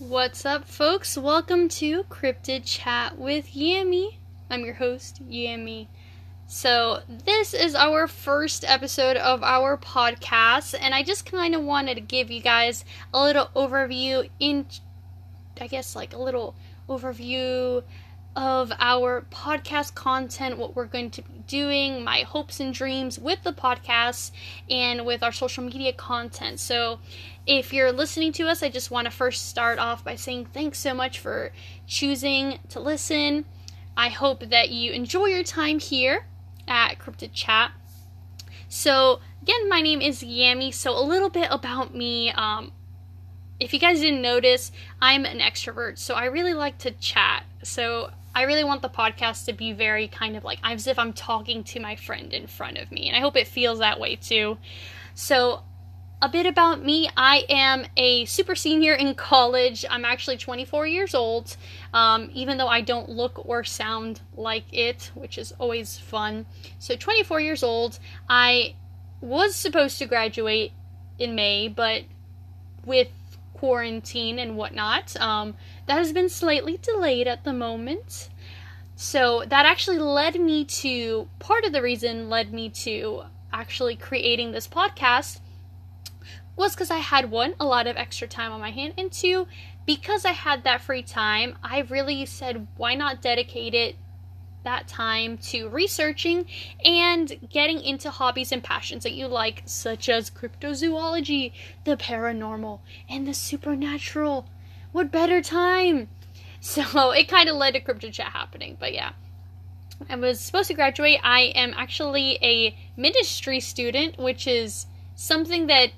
What's up, folks? Welcome to Cryptid Chat with Yami. I'm your host, Yami. So, this is our first episode of our podcast, and I just kind of wanted to give you guys a little overview in, I guess, like a little overview of our podcast content, what we're going to be doing, my hopes and dreams with the podcast, and with our social media content. So, if you're listening to us, I just want to first start off by saying thanks so much for choosing to listen. I hope that you enjoy your time here at Cryptid Chat. So, again, my name is Yami. So, a little bit about me. Um, if you guys didn't notice, I'm an extrovert, so I really like to chat. So, I really want the podcast to be very kind of like as if I'm talking to my friend in front of me, and I hope it feels that way too. So, a bit about me I am a super senior in college. I'm actually 24 years old, um, even though I don't look or sound like it, which is always fun. So, 24 years old. I was supposed to graduate in May, but with quarantine and whatnot, um, that has been slightly delayed at the moment. So, that actually led me to part of the reason led me to actually creating this podcast was because I had one, a lot of extra time on my hand, and two, because I had that free time, I really said, why not dedicate it that time to researching and getting into hobbies and passions that you like, such as cryptozoology, the paranormal, and the supernatural. What better time? So it kind of led to Cryptid Chat happening, but yeah. I was supposed to graduate. I am actually a ministry student, which is something that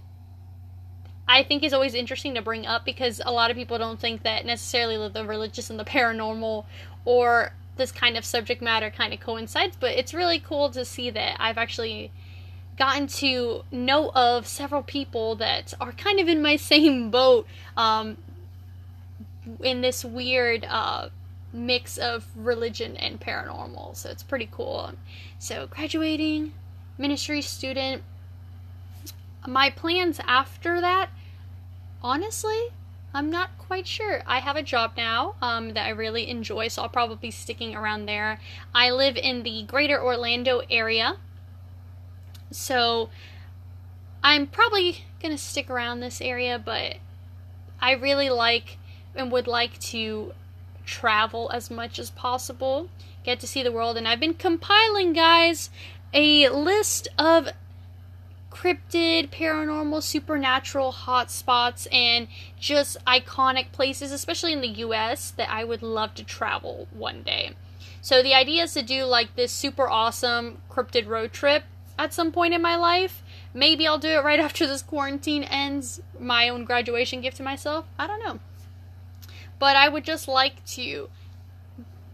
I think is always interesting to bring up because a lot of people don't think that necessarily the religious and the paranormal or this kind of subject matter kind of coincides, but it's really cool to see that I've actually gotten to know of several people that are kind of in my same boat um, in this weird uh, mix of religion and paranormal. So it's pretty cool. So, graduating, ministry student, my plans after that, honestly, I'm not quite sure. I have a job now um, that I really enjoy, so I'll probably be sticking around there. I live in the greater Orlando area, so I'm probably going to stick around this area, but I really like and would like to travel as much as possible, get to see the world, and I've been compiling, guys, a list of cryptid, paranormal, supernatural hotspots, and just iconic places, especially in the US, that I would love to travel one day. So the idea is to do like this super awesome cryptid road trip at some point in my life. Maybe I'll do it right after this quarantine ends, my own graduation gift to myself. I don't know. But I would just like to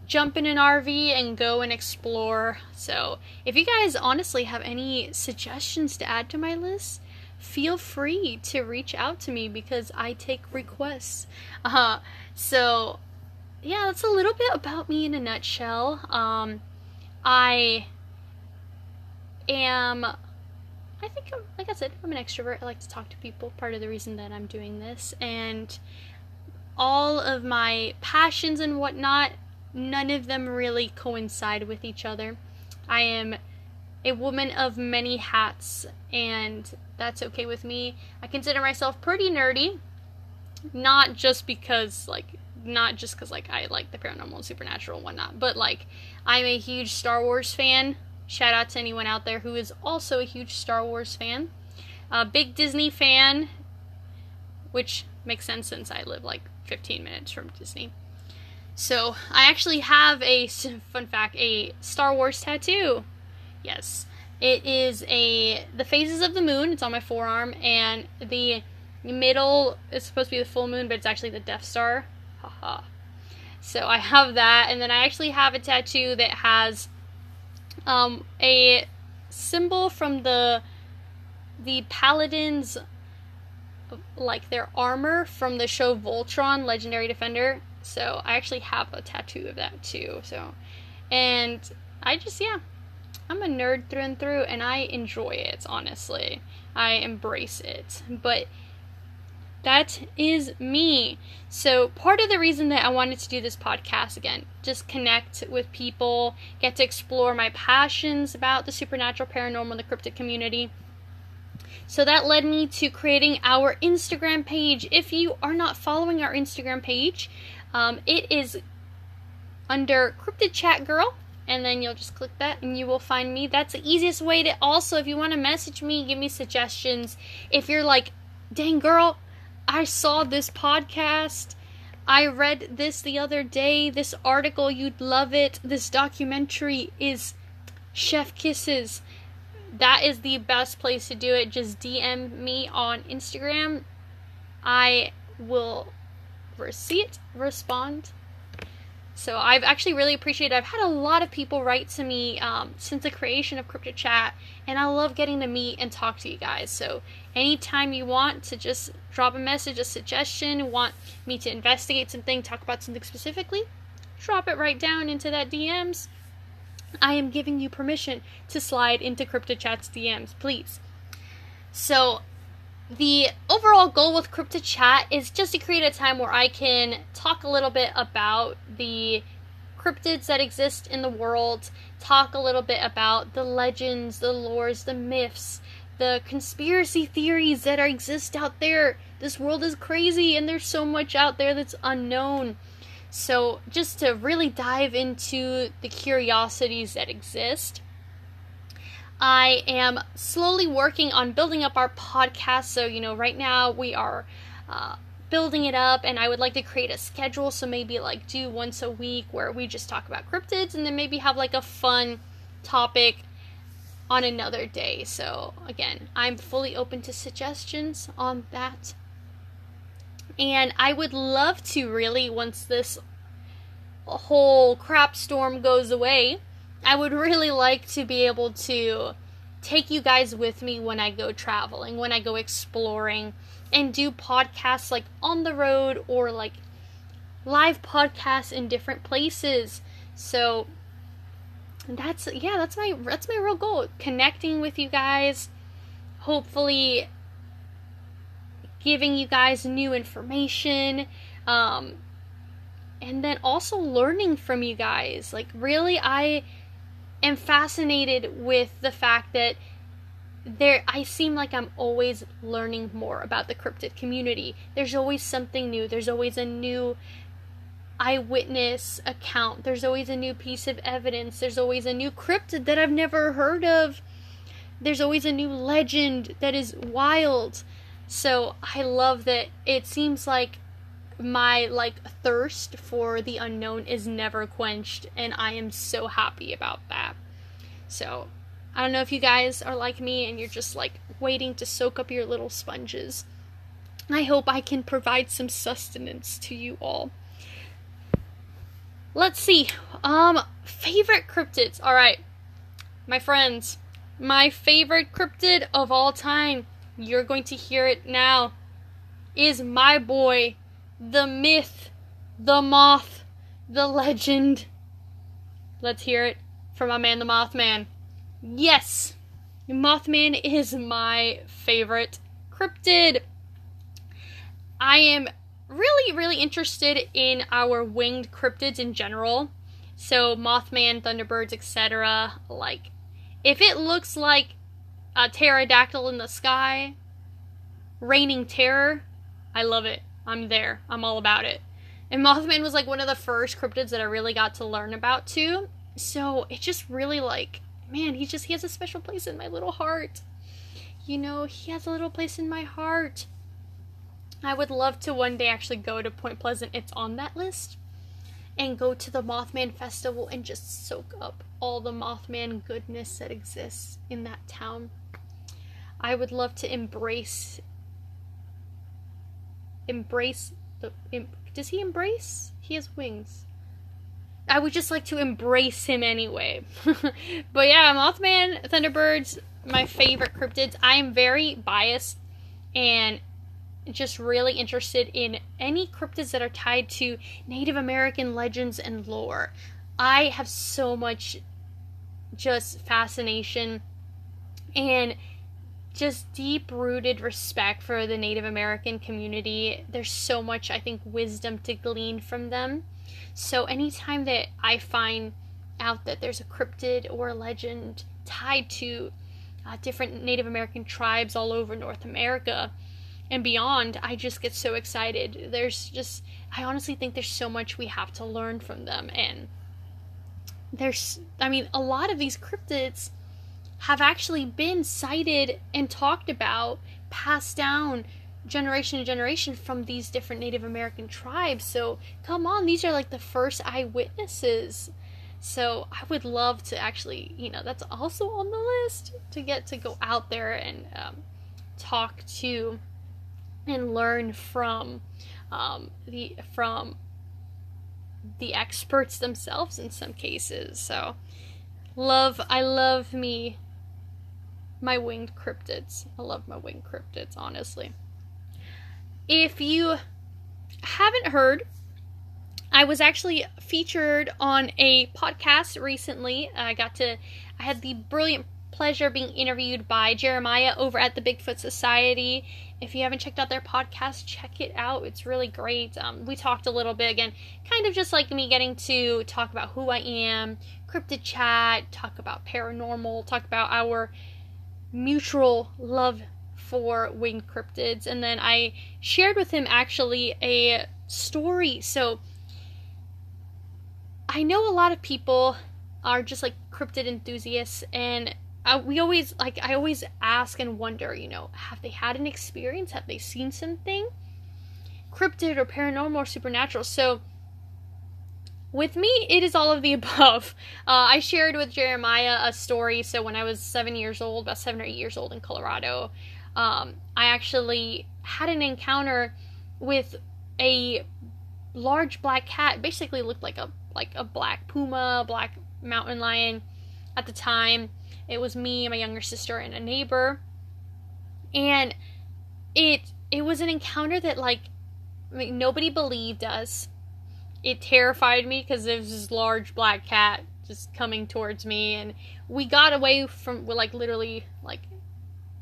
jump in an RV and go and explore. So, if you guys honestly have any suggestions to add to my list, feel free to reach out to me because I take requests. Uh, so, yeah, that's a little bit about me in a nutshell. Um, I am, I think, I'm, like I said, I'm an extrovert. I like to talk to people. Part of the reason that I'm doing this. And all of my passions and whatnot none of them really coincide with each other. I am a woman of many hats, and that's okay with me. I consider myself pretty nerdy, not just because, like, not just because, like, I like the paranormal and supernatural and whatnot, but, like, I'm a huge Star Wars fan. Shout out to anyone out there who is also a huge Star Wars fan. A big Disney fan, which makes sense since I live, like, 15 minutes from Disney. So I actually have a fun fact, a Star Wars tattoo. Yes, it is a the phases of the moon. It's on my forearm, and the middle is supposed to be the full moon, but it's actually the Death Star. Haha. So I have that, and then I actually have a tattoo that has um, a symbol from the the paladins like their armor from the show Voltron Legendary Defender so I actually have a tattoo of that too. So, and I just, yeah, I'm a nerd through and through, and I enjoy it, honestly. I embrace it. But that is me. So, part of the reason that I wanted to do this podcast again, just connect with people, get to explore my passions about the supernatural, paranormal, the cryptid community. So, that led me to creating our Instagram page. If you are not following our Instagram page, um, it is under Cryptid Chat Girl and then you'll just click that and you will find me. That's the easiest way to also, if you want to message me, give me suggestions. If you're like, dang girl, I saw this podcast. I read this the other day. This article, you'd love it. This documentary is Chef Kisses. That is the best place to do it. Just DM me on Instagram. I will see it, respond. So I've actually really appreciated. I've had a lot of people write to me um, since the creation of Cryptid Chat, and I love getting to meet and talk to you guys. So anytime you want to just drop a message, a suggestion, want me to investigate something, talk about something specifically, drop it right down into that DMs. I am giving you permission to slide into Cryptid Chat's DMs, please. So the overall goal with Cryptid Chat is just to create a time where I can talk a little bit about the cryptids that exist in the world, talk a little bit about the legends, the lores, the myths, the conspiracy theories that are, exist out there. This world is crazy and there's so much out there that's unknown. So, just to really dive into the curiosities that exist I am slowly working on building up our podcast. So, you know, right now we are uh, building it up, and I would like to create a schedule. So, maybe like do once a week where we just talk about cryptids and then maybe have like a fun topic on another day. So, again, I'm fully open to suggestions on that. And I would love to really, once this whole crap storm goes away, I would really like to be able to take you guys with me when I go traveling, when I go exploring, and do podcasts like on the road or like live podcasts in different places. So that's yeah, that's my that's my real goal. Connecting with you guys, hopefully giving you guys new information. Um and then also learning from you guys. Like really I am fascinated with the fact that there I seem like I'm always learning more about the cryptid community. There's always something new. There's always a new eyewitness account. There's always a new piece of evidence. There's always a new cryptid that I've never heard of. There's always a new legend that is wild. So I love that it seems like my like thirst for the unknown is never quenched and I am so happy about that. So, I don't know if you guys are like me and you're just like waiting to soak up your little sponges. I hope I can provide some sustenance to you all. Let's see. Um favorite cryptids. All right. My friends, my favorite cryptid of all time, you're going to hear it now, is my boy the myth, the moth, the legend. Let's hear it from my man, the Mothman. Yes, Mothman is my favorite cryptid. I am really, really interested in our winged cryptids in general. So, Mothman, Thunderbirds, etc. Like, if it looks like a pterodactyl in the sky, raining terror, I love it. I'm there. I'm all about it. And Mothman was like one of the first cryptids that I really got to learn about too. So it just really like, man, he just he has a special place in my little heart. You know, he has a little place in my heart. I would love to one day actually go to Point Pleasant. It's on that list. And go to the Mothman Festival and just soak up all the Mothman goodness that exists in that town. I would love to embrace embrace the. Em, does he embrace? He has wings. I would just like to embrace him anyway. but yeah, Mothman, Thunderbirds, my favorite cryptids. I am very biased and just really interested in any cryptids that are tied to Native American legends and lore. I have so much just fascination and just deep rooted respect for the Native American community. There's so much, I think, wisdom to glean from them. So anytime that I find out that there's a cryptid or a legend tied to uh, different Native American tribes all over North America and beyond, I just get so excited. There's just, I honestly think there's so much we have to learn from them. And there's, I mean, a lot of these cryptids have actually been cited and talked about, passed down generation to generation from these different Native American tribes. So come on, these are like the first eyewitnesses. So I would love to actually, you know, that's also on the list to get to go out there and um, talk to and learn from um, the from the experts themselves in some cases. So love, I love me my winged cryptids. I love my winged cryptids, honestly. If you haven't heard, I was actually featured on a podcast recently. I got to, I had the brilliant pleasure being interviewed by Jeremiah over at the Bigfoot Society. If you haven't checked out their podcast, check it out. It's really great. Um, we talked a little bit again, kind of just like me getting to talk about who I am, cryptid chat, talk about paranormal, talk about our mutual love for winged cryptids. And then I shared with him actually a story. So I know a lot of people are just like cryptid enthusiasts and uh, we always like I always ask and wonder, you know, have they had an experience? Have they seen something cryptid or paranormal or supernatural? So with me, it is all of the above. Uh, I shared with Jeremiah a story. So when I was seven years old, about seven or eight years old in Colorado, um, I actually had an encounter with a large black cat. Basically, looked like a like a black puma, black mountain lion. At the time, it was me, my younger sister, and a neighbor, and it it was an encounter that like mean, nobody believed us it terrified me because there was this large black cat just coming towards me and we got away from like literally like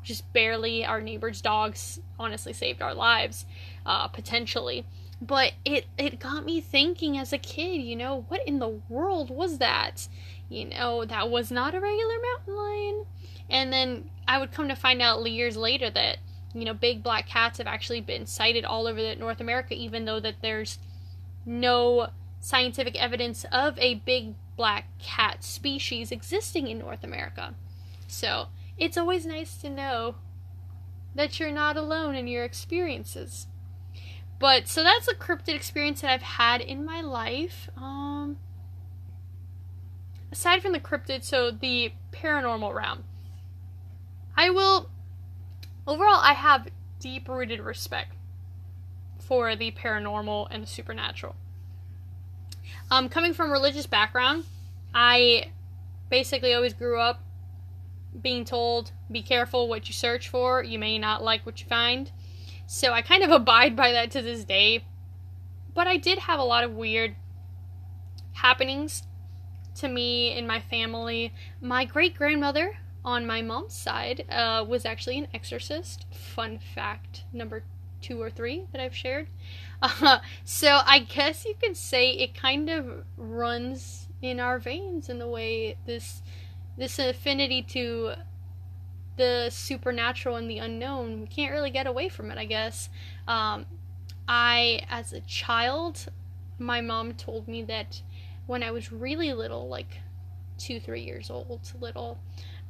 just barely. Our neighbor's dogs honestly saved our lives uh, potentially. But it it got me thinking as a kid you know what in the world was that? You know that was not a regular mountain lion. And then i would come to find out years later that you know big black cats have actually been sighted all over north america even though that there's no scientific evidence of a big black cat species existing in North America. So, it's always nice to know that you're not alone in your experiences. But so that's a cryptid experience that I've had in my life. Um aside from the cryptid, so the paranormal realm. I will overall I have deep rooted respect for the paranormal and the supernatural. Um, coming from religious background, I basically always grew up being told, be careful what you search for, you may not like what you find. So I kind of abide by that to this day. But I did have a lot of weird happenings to me in my family. My great grandmother on my mom's side uh, was actually an exorcist. Fun fact number two or three that I've shared. Uh, so I guess you could say it kind of runs in our veins in the way this this affinity to the supernatural and the unknown. We can't really get away from it, I guess. Um, I, as a child, my mom told me that when I was really little, like two, three years old, little,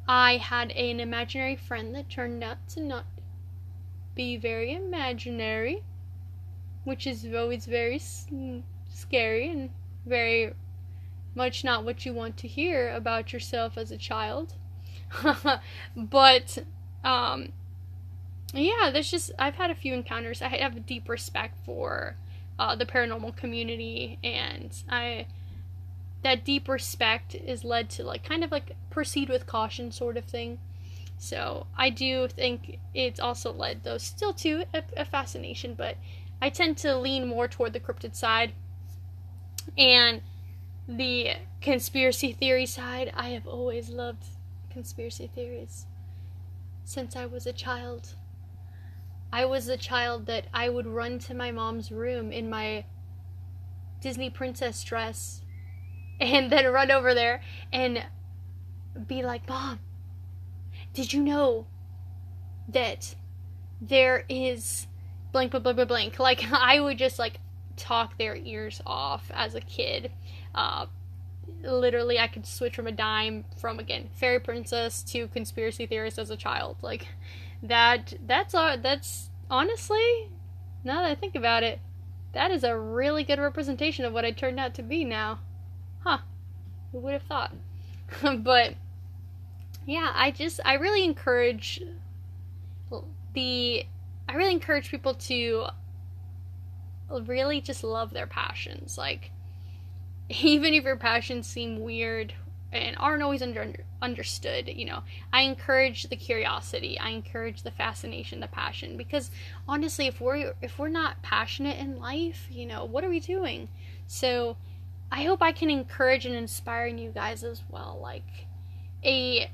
I had an imaginary friend that turned out to not be very imaginary, which is always very scary and very much not what you want to hear about yourself as a child. but um yeah, there's just I've had a few encounters. I have a deep respect for uh, the paranormal community, and I that deep respect is led to like kind of like proceed with caution sort of thing. So I do think it's also led, though, still to a, a fascination, but I tend to lean more toward the cryptid side. And the conspiracy theory side, I have always loved conspiracy theories. since I was a child. I was the child that I would run to my mom's room in my Disney princess dress and then run over there and be like, Mom, did you know that there is blank, blank, blank, blank, blank? Like, I would just like talk their ears off as a kid. Uh, literally, I could switch from a dime from again fairy princess to conspiracy theorist as a child. Like, that that's uh, that's honestly now that I think about it, that is a really good representation of what I turned out to be now. Huh. Who would have thought? but yeah, I just I really encourage the I really encourage people to really just love their passions. Like even if your passions seem weird and aren't always under, understood you know i encourage the curiosity. I encourage the fascination the passion. Because honestly if we're if we're not passionate in life you know what are we doing? So i hope i can encourage and inspire you guys as well. Like a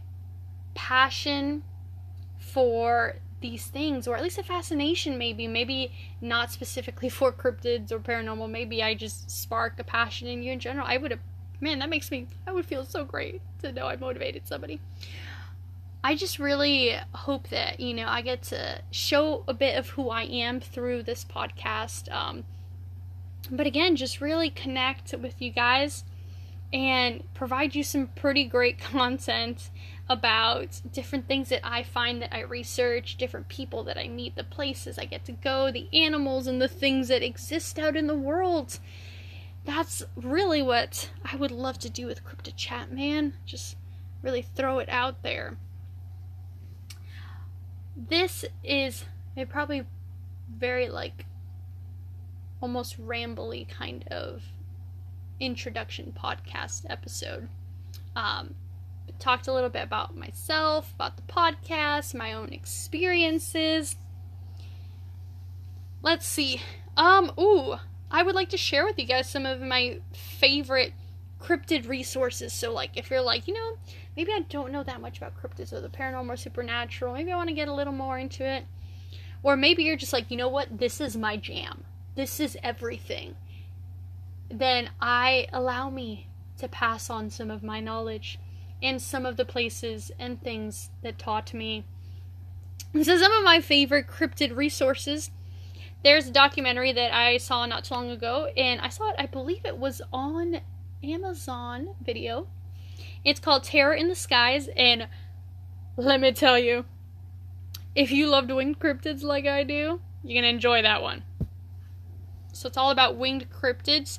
passion for these things or at least a fascination maybe maybe not specifically for cryptids or paranormal maybe i just spark a passion in you in general i would have man, that makes me, I would feel so great to know I motivated somebody. I just really hope that, you know, I get to show a bit of who I am through this podcast. Um, but again, just really connect with you guys and provide you some pretty great content about different things that I find that I research, different people that I meet, the places I get to go, the animals and the things that exist out in the world that's really what I would love to do with Cryptid Chat, man. Just really throw it out there. This is a probably very like almost rambly kind of introduction podcast episode. Um, talked a little bit about myself, about the podcast, my own experiences. Let's see. Um, ooh, I would like to share with you guys some of my favorite cryptid resources. So, like, if you're like, you know, maybe I don't know that much about cryptids or the paranormal or supernatural, maybe I want to get a little more into it. Or maybe you're just like, you know what, this is my jam, this is everything. Then I allow me to pass on some of my knowledge and some of the places and things that taught me. So, some of my favorite cryptid resources there's a documentary that I saw not too long ago, and I saw it, I believe it was on Amazon Video. It's called Terror in the Skies, and let me tell you, if you loved winged cryptids like I do, you're gonna enjoy that one. So it's all about winged cryptids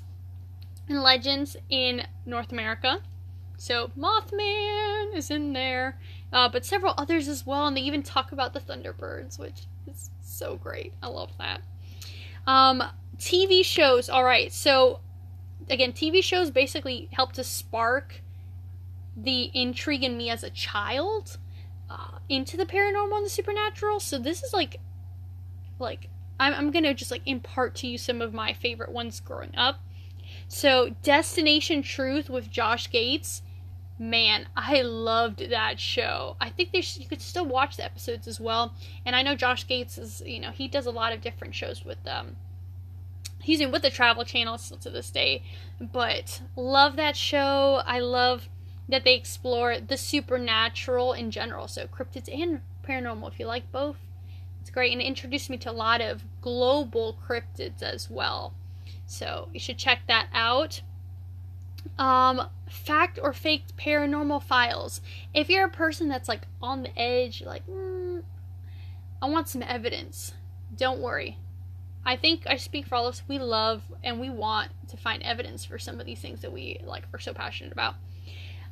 and legends in North America. So Mothman is in there, uh, but several others as well, and they even talk about the Thunderbirds, which is so great. I love that. Um, TV shows. All right. So again, TV shows basically help to spark the intrigue in me as a child uh, into the paranormal and the supernatural. So this is like, like I'm, I'm gonna just like impart to you some of my favorite ones growing up. So Destination Truth with Josh Gates. Man, I loved that show. I think should, you could still watch the episodes as well. And I know Josh Gates is, you know, he does a lot of different shows with um he's in with the Travel Channel still to this day. But love that show. I love that they explore the supernatural in general, so cryptids and paranormal if you like both. It's great and it introduced me to a lot of global cryptids as well. So you should check that out. Um, fact or faked paranormal files. If you're a person that's like on the edge, like, mm, I want some evidence, don't worry. I think I speak for all of us. We love and we want to find evidence for some of these things that we like are so passionate about.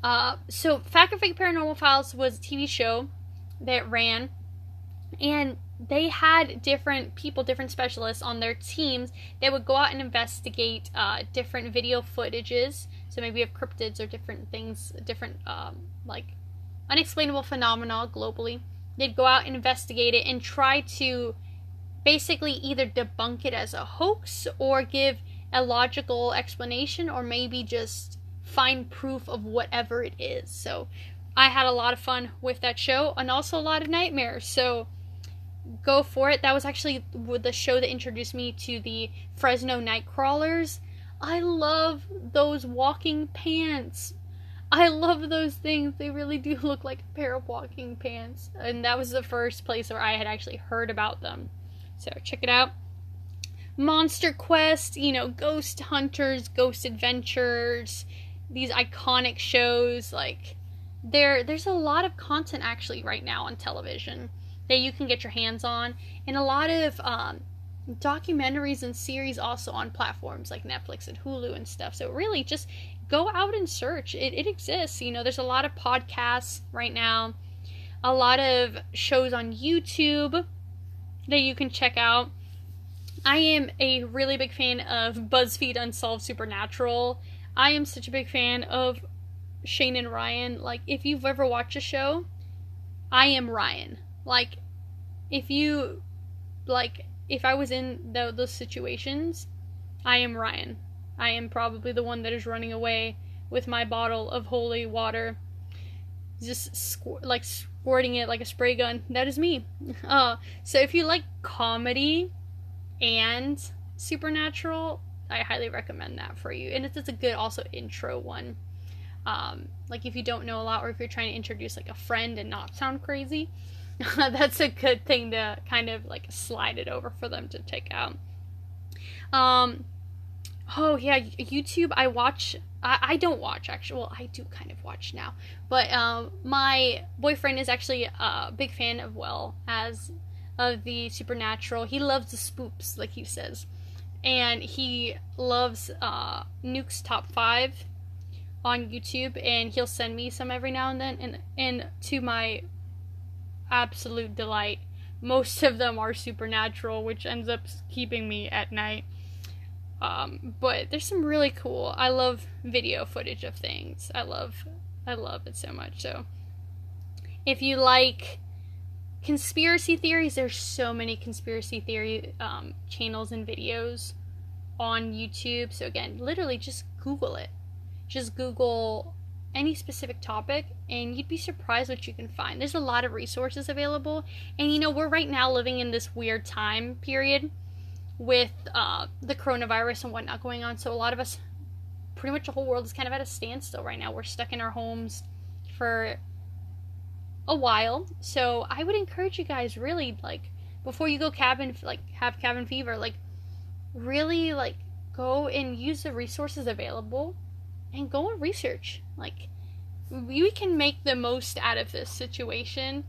Uh, so, Fact or Fake Paranormal Files was a TV show that ran, and they had different people, different specialists on their teams that would go out and investigate uh, different video footages so maybe have cryptids or different things, different um, like unexplainable phenomena globally. They'd go out and investigate it and try to basically either debunk it as a hoax or give a logical explanation or maybe just find proof of whatever it is. So I had a lot of fun with that show and also a lot of nightmares. So go for it. That was actually the show that introduced me to the Fresno Nightcrawlers. I love those walking pants. I love those things. They really do look like a pair of walking pants. And that was the first place where I had actually heard about them. So check it out. Monster Quest, you know, Ghost Hunters, Ghost Adventures, these iconic shows like there there's a lot of content actually right now on television that you can get your hands on and a lot of um, documentaries and series also on platforms like Netflix and Hulu and stuff. So really just go out and search. It, it exists. You know, there's a lot of podcasts right now, a lot of shows on YouTube that you can check out. I am a really big fan of BuzzFeed Unsolved Supernatural. I am such a big fan of Shane and Ryan. Like, if you've ever watched a show, I am Ryan. Like, if you, like, if I was in the, those situations, I am Ryan. I am probably the one that is running away with my bottle of holy water, just like squirting it like a spray gun. That is me. Uh, so if you like comedy, and Supernatural, I highly recommend that for you. And it's, it's a good also intro one. Um, like if you don't know a lot or if you're trying to introduce like a friend and not sound crazy, that's a good thing to kind of like slide it over for them to take out. Um, oh yeah, YouTube. I watch. I, I don't watch actually. Well, I do kind of watch now, but um, my boyfriend is actually a big fan of well as of the supernatural. He loves the spoops, like he says. And he loves uh, Nuke's Top 5 on YouTube, and he'll send me some every now and then. And, and to my absolute delight, most of them are supernatural, which ends up keeping me at night. Um, but there's some really cool. I love video footage of things. I love, I love it so much. So, if you like conspiracy theories there's so many conspiracy theory um, channels and videos on youtube so again literally just google it just google any specific topic and you'd be surprised what you can find there's a lot of resources available and you know we're right now living in this weird time period with uh, the coronavirus and whatnot going on so a lot of us pretty much the whole world is kind of at a standstill right now we're stuck in our homes for a while. So I would encourage you guys really like before you go cabin like have cabin fever like really like go and use the resources available and go and research. Like we can make the most out of this situation.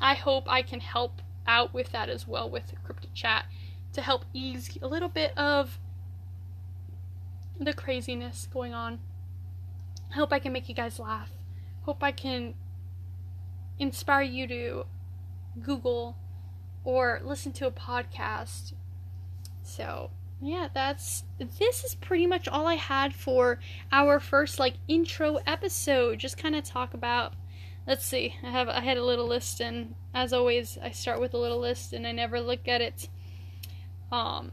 I hope i can help out with that as well with the cryptid chat to help ease a little bit of the craziness going on. I hope i can make you guys laugh. Hope i can inspire you to Google or listen to a podcast. So, yeah, that's this is pretty much all I had for our first like intro episode. Just kind of talk about let's see. I have I had a little list and as always I start with a little list and I never look at it. Um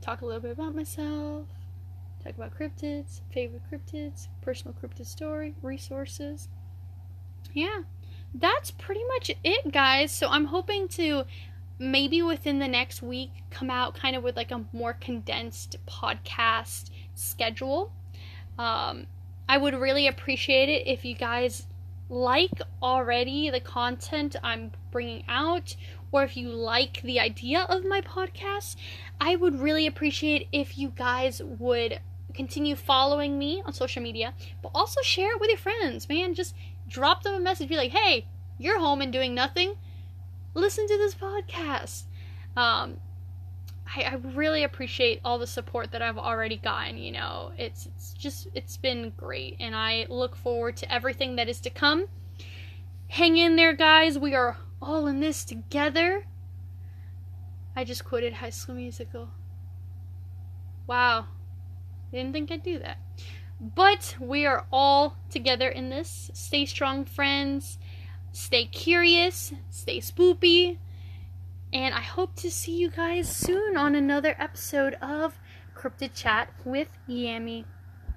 talk a little bit about myself, talk about cryptids, favorite cryptids, personal cryptid story, resources. Yeah that's pretty much it, guys. So I'm hoping to maybe within the next week come out kind of with like a more condensed podcast schedule. Um, I would really appreciate it if you guys like already the content I'm bringing out, or if you like the idea of my podcast. I would really appreciate if you guys would continue following me on social media, but also share it with your friends, man. Just drop them a message, be like, hey, you're home and doing nothing. Listen to this podcast. Um, I, I really appreciate all the support that I've already gotten. You know, it's it's just it's been great, and I look forward to everything that is to come. Hang in there, guys. We are all in this together. I just quoted High School Musical. Wow. Didn't think I'd do that. But we are all together in this. Stay strong, friends. Stay curious. Stay spoopy. And I hope to see you guys soon on another episode of Cryptid Chat with Yami.